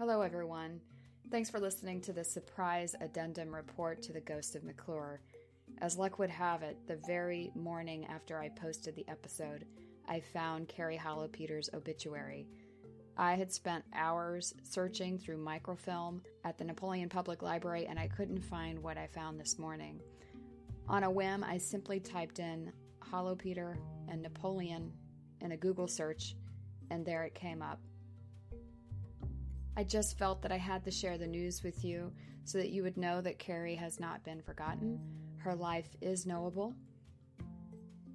Hello, everyone. Thanks for listening to the surprise addendum report to the Ghost of McClure. As luck would have it, the very morning after I posted the episode, I found Carrie Hollowpeter's obituary. I had spent hours searching through microfilm at the Napoleon Public Library and I couldn't find what I found this morning. On a whim, I simply typed in Hollowpeter and Napoleon in a Google search, and there it came up. I just felt that I had to share the news with you so that you would know that Carrie has not been forgotten. Her life is knowable.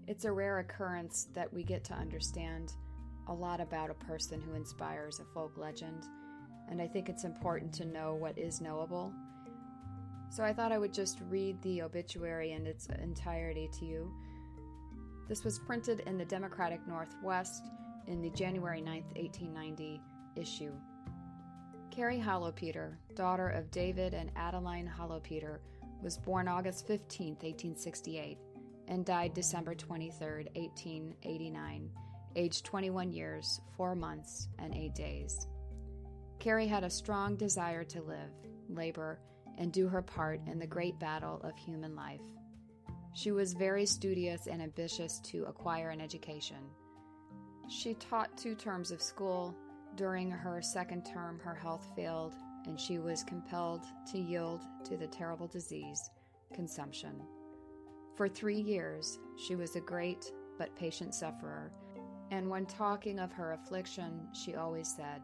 It's a rare occurrence that we get to understand a lot about a person who inspires a folk legend, and I think it's important to know what is knowable. So I thought I would just read the obituary in its entirety to you. This was printed in the Democratic Northwest in the January 9, 1890 issue. Carrie Hollowpeter, daughter of David and Adeline Hollowpeter, was born August 15, 1868, and died December 23, 1889, aged 21 years, 4 months, and 8 days. Carrie had a strong desire to live, labor, and do her part in the great battle of human life. She was very studious and ambitious to acquire an education. She taught two terms of school during her second term, her health failed, and she was compelled to yield to the terrible disease, consumption. For three years, she was a great but patient sufferer, and when talking of her affliction, she always said,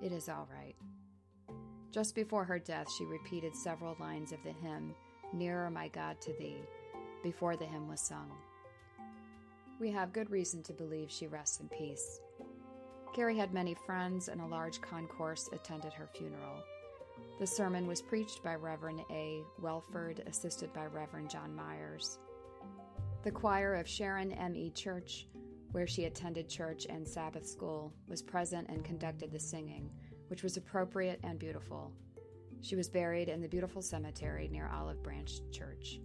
It is all right. Just before her death, she repeated several lines of the hymn, Nearer, my God, to Thee, before the hymn was sung. We have good reason to believe she rests in peace. Carrie had many friends, and a large concourse attended her funeral. The sermon was preached by Reverend A. Welford, assisted by Reverend John Myers. The choir of Sharon M.E. Church, where she attended church and Sabbath school, was present and conducted the singing, which was appropriate and beautiful. She was buried in the beautiful cemetery near Olive Branch Church.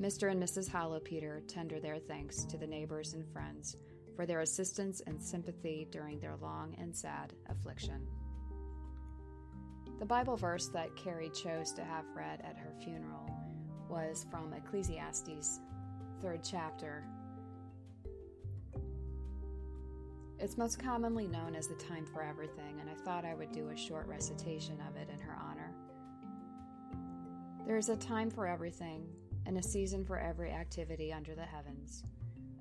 Mr. and Mrs. Hollowpeter tender their thanks to the neighbors and friends for their assistance and sympathy during their long and sad affliction. The Bible verse that Carrie chose to have read at her funeral was from Ecclesiastes, third chapter. It's most commonly known as the time for everything, and I thought I would do a short recitation of it in her honor. There is a time for everything, and a season for every activity under the heavens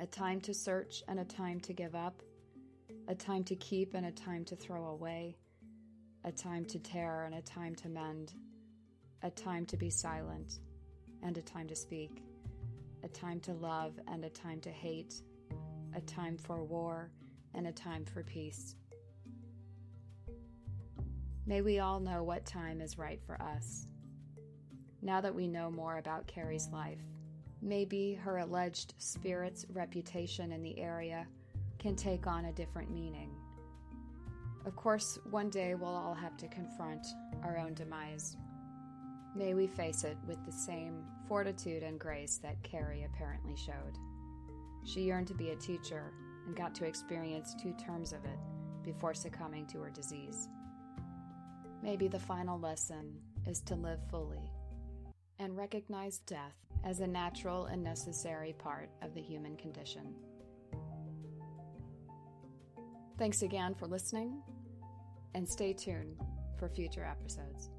a time to search and a time to give up, a time to keep and a time to throw away, a time to tear and a time to mend, a time to be silent and a time to speak, a time to love and a time to hate, a time for war and a time for peace. May we all know what time is right for us. Now that we know more about Carrie's life, maybe her alleged spirit's reputation in the area can take on a different meaning. Of course, one day we'll all have to confront our own demise. May we face it with the same fortitude and grace that Carrie apparently showed. She yearned to be a teacher and got to experience two terms of it before succumbing to her disease. Maybe the final lesson is to live fully and recognize death as a natural and necessary part of the human condition. Thanks again for listening, and stay tuned for future episodes.